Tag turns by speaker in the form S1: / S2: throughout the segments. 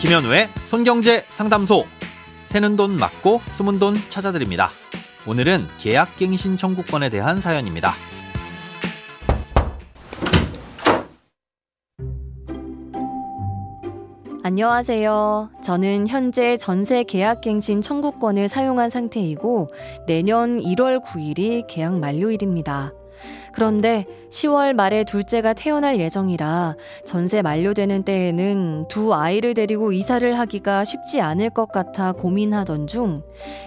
S1: 김현우의 손경제 상담소. 새는 돈 맞고 숨은 돈 찾아드립니다. 오늘은 계약갱신 청구권에 대한 사연입니다.
S2: 안녕하세요. 저는 현재 전세 계약갱신 청구권을 사용한 상태이고 내년 1월 9일이 계약 만료일입니다. 그런데 10월 말에 둘째가 태어날 예정이라 전세 만료되는 때에는 두 아이를 데리고 이사를 하기가 쉽지 않을 것 같아 고민하던 중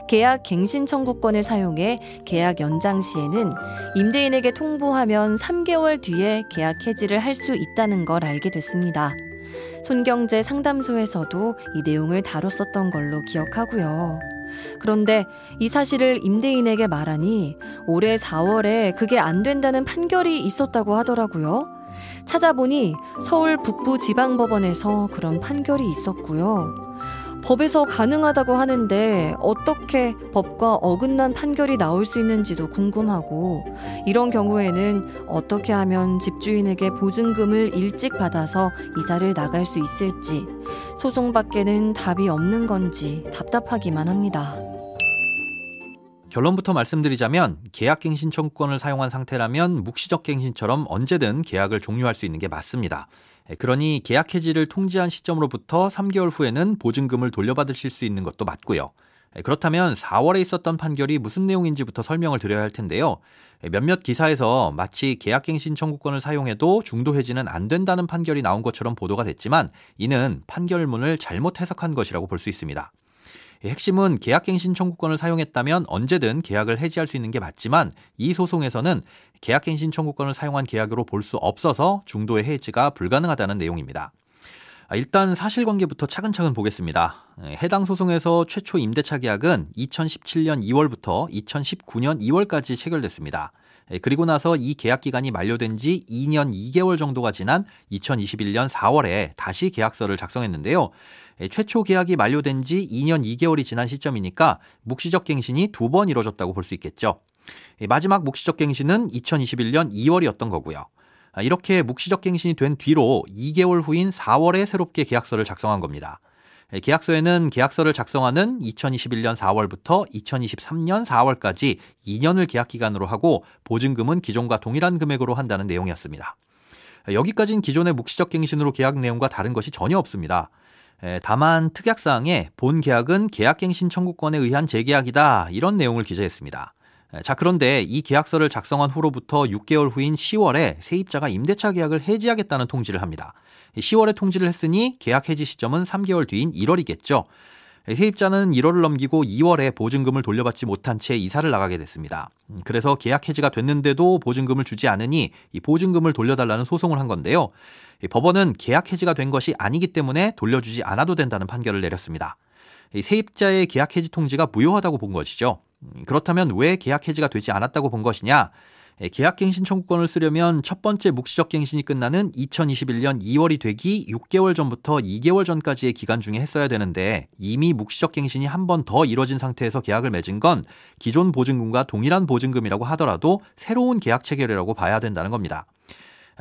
S2: 계약 갱신 청구권을 사용해 계약 연장 시에는 임대인에게 통보하면 3개월 뒤에 계약 해지를 할 수 있다는 걸 알게 됐습니다. 손경제 상담소에서도 이 내용을 다뤘었던 걸로 기억하고요. 그런데 이 사실을 임대인에게 말하니 올해 4월에 그게 안 된다는 판결이 있었다고 하더라고요. 찾아보니 서울 북부지방법원에서 그런 판결이 있었고요. 법에서 가능하다고 하는데 어떻게 법과 어긋난 판결이 나올 수 있는지도 궁금하고 이런 경우에는 어떻게 하면 집주인에게 보증금을 일찍 받아서 이사를 나갈 수 있을지 소송밖에는 답이 없는 건지 답답하기만 합니다.
S1: 결론부터 말씀드리자면 계약갱신 청구권을 사용한 상태라면 묵시적 갱신처럼 언제든 계약을 종료할 수 있는 게 맞습니다. 그러니 계약 해지를 통지한 시점으로부터 3개월 후에는 보증금을 돌려받으실 수 있는 것도 맞고요. 그렇다면 4월에 있었던 판결이 무슨 내용인지부터 설명을 드려야 할 텐데요. 몇몇 기사에서 마치 계약갱신 청구권을 사용해도 중도 해지는 안 된다는 판결이 나온 것처럼 보도가 됐지만 이는 판결문을 잘못 해석한 것이라고 볼 수 있습니다. 핵심은 계약갱신 청구권을 사용했다면 언제든 계약을 해지할 수 있는 게 맞지만 이 소송에서는 계약갱신 청구권을 사용한 계약으로 볼 수 없어서 중도의 해지가 불가능하다는 내용입니다. 아, 일단 사실관계부터 차근차근 보겠습니다. 예, 해당 소송에서 최초 임대차 계약은 2017년 2월부터 2019년 2월까지 체결됐습니다. 예, 그리고 나서 이 계약 기간이 만료된 지 2년 2개월 정도가 지난 2021년 4월에 다시 계약서를 작성했는데요. 예, 최초 계약이 만료된 지 2년 2개월이 지난 시점이니까 묵시적 갱신이 두 번 이뤄졌다고 볼 수 있겠죠. 예, 마지막 묵시적 갱신은 2021년 2월이었던 거고요. 아, 이렇게 묵시적 갱신이 된 뒤로 2개월 후인 4월에 새롭게 계약서를 작성한 겁니다. 예, 계약서에는 계약서를 작성하는 2021년 4월부터 2023년 4월까지 2년을 계약 기간으로 하고 보증금은 기존과 동일한 금액으로 한다는 내용이었습니다. 여기까지는 기존의 묵시적 갱신으로 계약 내용과 다른 것이 전혀 없습니다. 다만 특약사항에 본 계약은 계약갱신 청구권에 의한 재계약이다 이런 내용을 기재했습니다. 자, 그런데 이 계약서를 작성한 후로부터 6개월 후인 10월에 세입자가 임대차 계약을 해지하겠다는 통지를 합니다. 10월에 통지를 했으니 계약 해지 시점은 3개월 뒤인 1월이겠죠. 세입자는 1월을 넘기고 2월에 보증금을 돌려받지 못한 채 이사를 나가게 됐습니다. 그래서 계약 해지가 됐는데도 보증금을 주지 않으니 이 보증금을 돌려달라는 소송을 한 건데요. 법원은 계약 해지가 된 것이 아니기 때문에 돌려주지 않아도 된다는 판결을 내렸습니다. 세입자의 계약 해지 통지가 무효하다고 본 것이죠. 그렇다면 왜 계약 해지가 되지 않았다고 본 것이냐? 계약갱신 청구권을 쓰려면 첫 번째 묵시적 갱신이 끝나는 2021년 2월이 되기 6개월 전부터 2개월 전까지의 기간 중에 했어야 되는데 이미 묵시적 갱신이 한 번 더 이뤄진 상태에서 계약을 맺은 건 기존 보증금과 동일한 보증금이라고 하더라도 새로운 계약 체결이라고 봐야 된다는 겁니다.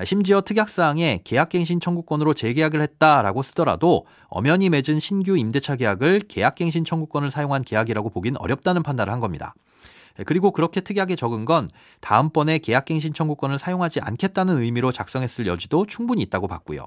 S1: 심지어 특약사항에 계약갱신 청구권으로 재계약을 했다라고 쓰더라도 엄연히 맺은 신규 임대차 계약을 계약갱신 청구권을 사용한 계약이라고 보긴 어렵다는 판단을 한 겁니다. 그리고 그렇게 특약에 적은 건 다음번에 계약갱신 청구권을 사용하지 않겠다는 의미로 작성했을 여지도 충분히 있다고 봤고요.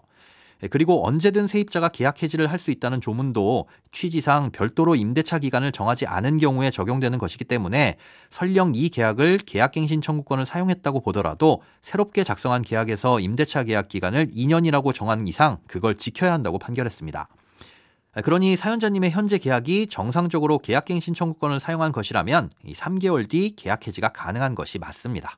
S1: 예, 그리고 언제든 세입자가 계약 해지를 할 수 있다는 조문도 취지상 별도로 임대차 기간을 정하지 않은 경우에 적용되는 것이기 때문에 설령 이 계약을 계약갱신 청구권을 사용했다고 보더라도 새롭게 작성한 계약에서 임대차 계약 기간을 2년이라고 정한 이상 그걸 지켜야 한다고 판결했습니다. 예, 그러니 사연자님의 현재 계약이 정상적으로 계약갱신 청구권을 사용한 것이라면 3개월 뒤 계약 해지가 가능한 것이 맞습니다.